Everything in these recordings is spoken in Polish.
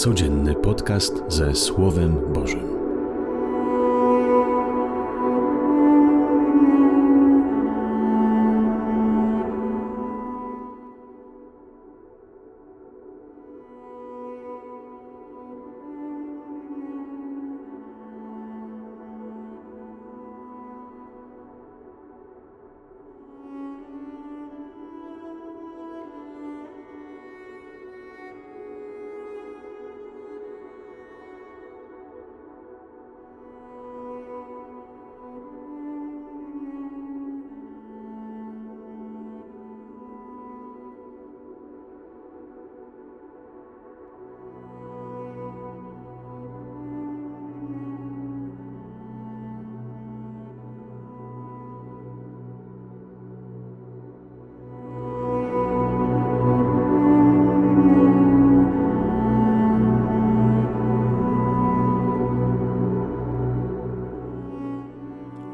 Codzienny podcast ze Słowem Bożym.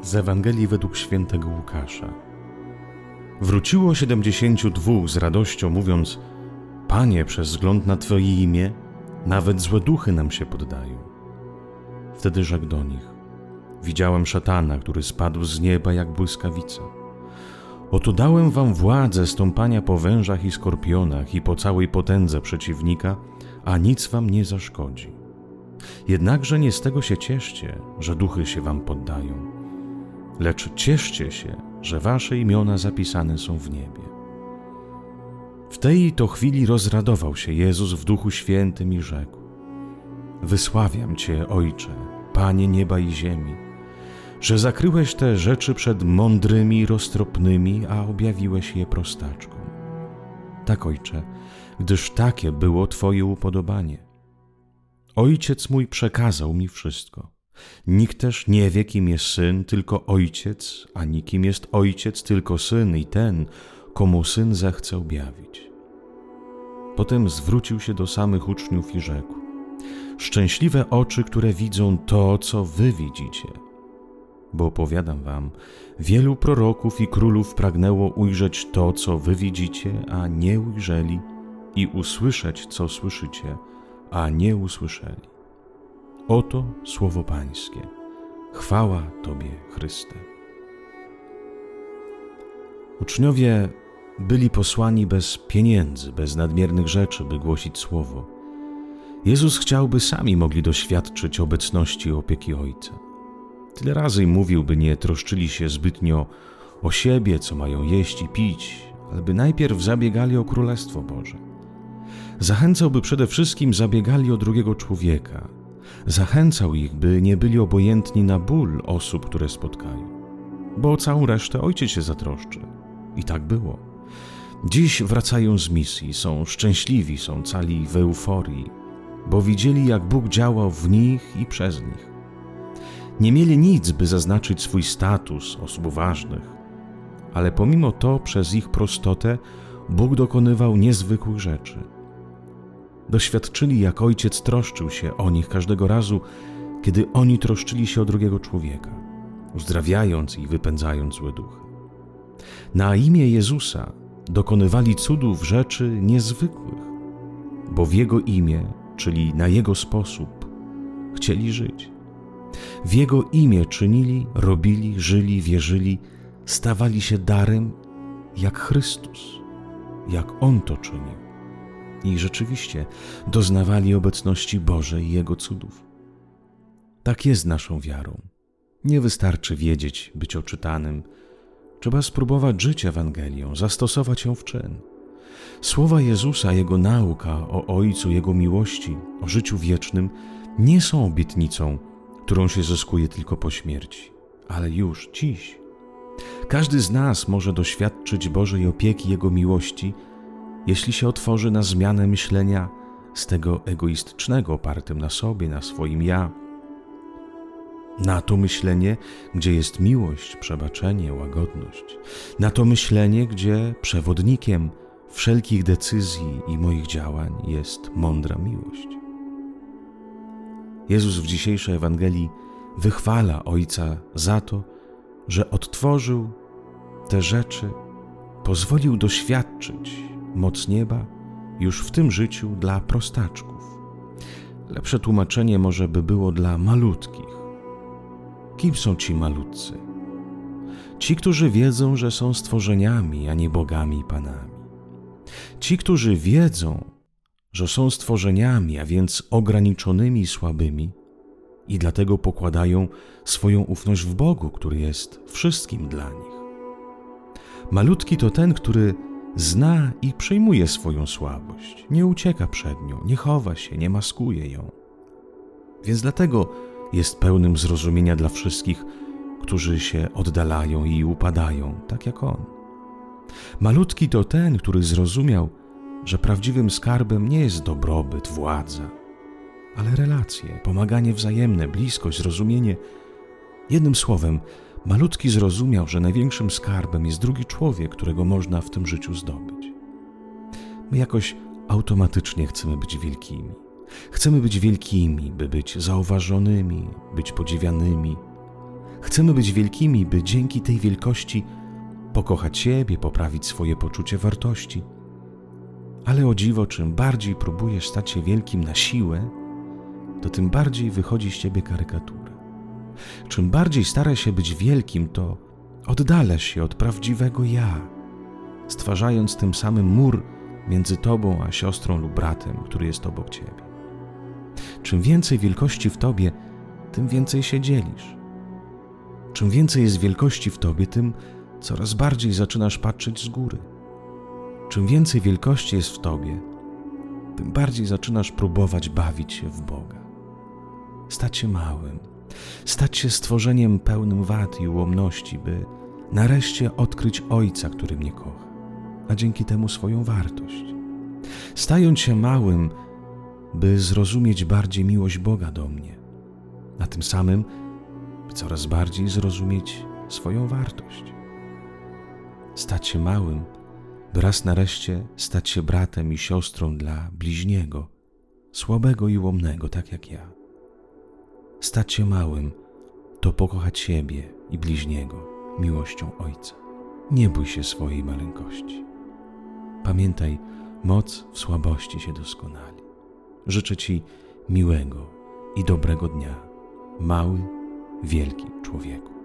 Z Ewangelii według świętego Łukasza. Wróciło siedemdziesięciu dwóch z radością, mówiąc: Panie, przez wzgląd na Twoje imię, nawet złe duchy nam się poddają. Wtedy rzekł do nich: Widziałem szatana, który spadł z nieba jak błyskawica. Oto dałem wam władzę stąpania po wężach i skorpionach i po całej potędze przeciwnika, a nic wam nie zaszkodzi. Jednakże nie z tego się cieszcie, że duchy się wam poddają lecz cieszcie się, że wasze imiona zapisane są w niebie. W tej to chwili rozradował się Jezus w Duchu Świętym i rzekł: Wysławiam Cię, Ojcze, Panie nieba i ziemi, że zakryłeś te rzeczy przed mądrymi, roztropnymi, a objawiłeś je prostaczkom. Tak, Ojcze, gdyż takie było Twoje upodobanie. Ojciec mój przekazał mi wszystko. Nikt też nie wie, kim jest syn, tylko ojciec, ani kim jest ojciec, tylko syn i ten, komu syn zechce objawić. Potem zwrócił się do samych uczniów i rzekł: Szczęśliwe oczy, które widzą to, co wy widzicie. Bo powiadam wam, wielu proroków i królów pragnęło ujrzeć to, co wy widzicie, a nie ujrzeli, i usłyszeć, co słyszycie, a nie usłyszeli. Oto słowo Pańskie. Chwała Tobie, Chryste. Uczniowie byli posłani bez pieniędzy, bez nadmiernych rzeczy, by głosić słowo. Jezus chciał, by sami mogli doświadczyć obecności i opieki Ojca. Tyle razy mówił, by nie troszczyli się zbytnio o siebie, co mają jeść i pić, ale by najpierw zabiegali o Królestwo Boże. Zachęcał, by przede wszystkim zabiegali o drugiego człowieka, Zachęcał ich, by nie byli obojętni na ból osób, które spotkają, bo o całą resztę ojciec się zatroszczy. I tak było. Dziś wracają z misji, są szczęśliwi, są cali w euforii, bo widzieli, jak Bóg działał w nich i przez nich. Nie mieli nic, by zaznaczyć swój status osób ważnych, ale pomimo to przez ich prostotę Bóg dokonywał niezwykłych rzeczy. Doświadczyli, jak ojciec troszczył się o nich każdego razu, kiedy oni troszczyli się o drugiego człowieka, uzdrawiając i wypędzając złe duchy. Na imię Jezusa dokonywali cudów rzeczy niezwykłych, bo w Jego imię, czyli na Jego sposób, chcieli żyć. W Jego imię czynili, robili, żyli, wierzyli, stawali się darem jak Chrystus, jak On to czynił i rzeczywiście doznawali obecności Bożej i Jego cudów. Tak jest naszą wiarą. Nie wystarczy wiedzieć, być oczytanym. Trzeba spróbować żyć Ewangelią, zastosować ją w czyn. Słowa Jezusa, Jego nauka o Ojcu, Jego miłości, o życiu wiecznym nie są obietnicą, którą się zyskuje tylko po śmierci, ale już dziś. Każdy z nas może doświadczyć Bożej opieki Jego miłości jeśli się otworzy na zmianę myślenia z tego egoistycznego, opartym na sobie, na swoim ja, na to myślenie, gdzie jest miłość, przebaczenie, łagodność, na to myślenie, gdzie przewodnikiem wszelkich decyzji i moich działań jest mądra miłość. Jezus w dzisiejszej Ewangelii wychwala Ojca za to, że odtworzył te rzeczy, pozwolił doświadczyć moc nieba już w tym życiu dla prostaczków. Lepsze tłumaczenie może by było dla malutkich. Kim są ci malutcy? Ci, którzy wiedzą, że są stworzeniami, a nie bogami i panami. Ci, którzy wiedzą, że są stworzeniami, a więc ograniczonymi i słabymi, i dlatego pokładają swoją ufność w Bogu, który jest wszystkim dla nich. Malutki to ten, który zna i przyjmuje swoją słabość, nie ucieka przed nią, nie chowa się, nie maskuje ją. Więc dlatego jest pełnym zrozumienia dla wszystkich, którzy się oddalają i upadają, tak jak on. Malutki to ten, który zrozumiał, że prawdziwym skarbem nie jest dobrobyt, władza, ale relacje, pomaganie wzajemne, bliskość, zrozumienie. Jednym słowem, malutki zrozumiał, że największym skarbem jest drugi człowiek, którego można w tym życiu zdobyć. My jakoś automatycznie chcemy być wielkimi. Chcemy być wielkimi, by być zauważonymi, być podziwianymi. Chcemy być wielkimi, by dzięki tej wielkości pokochać siebie, poprawić swoje poczucie wartości. Ale o dziwo, czym bardziej próbujesz stać się wielkim na siłę, to tym bardziej wychodzi z ciebie karykatura. Czym bardziej starasz się być wielkim, to oddalasz się od prawdziwego ja, stwarzając tym samym mur między tobą a siostrą lub bratem, który jest obok ciebie. Czym więcej wielkości w tobie, tym więcej się dzielisz. Czym więcej jest wielkości w tobie, tym coraz bardziej zaczynasz patrzeć z góry. Czym więcej wielkości jest w tobie, tym bardziej zaczynasz próbować bawić się w Boga. Stać się małym, stać się stworzeniem pełnym wad i ułomności, by nareszcie odkryć Ojca, który mnie kocha, a dzięki temu swoją wartość. Stając się małym, by zrozumieć bardziej miłość Boga do mnie, a tym samym coraz bardziej zrozumieć swoją wartość. Stać się małym, by raz nareszcie stać się bratem i siostrą dla bliźniego, słabego i łomnego, tak jak ja. Stać się małym to pokochać siebie i bliźniego miłością Ojca. Nie bój się swojej maleńkości. Pamiętaj, moc w słabości się doskonali. Życzę Ci miłego i dobrego dnia, mały, wielki człowieku.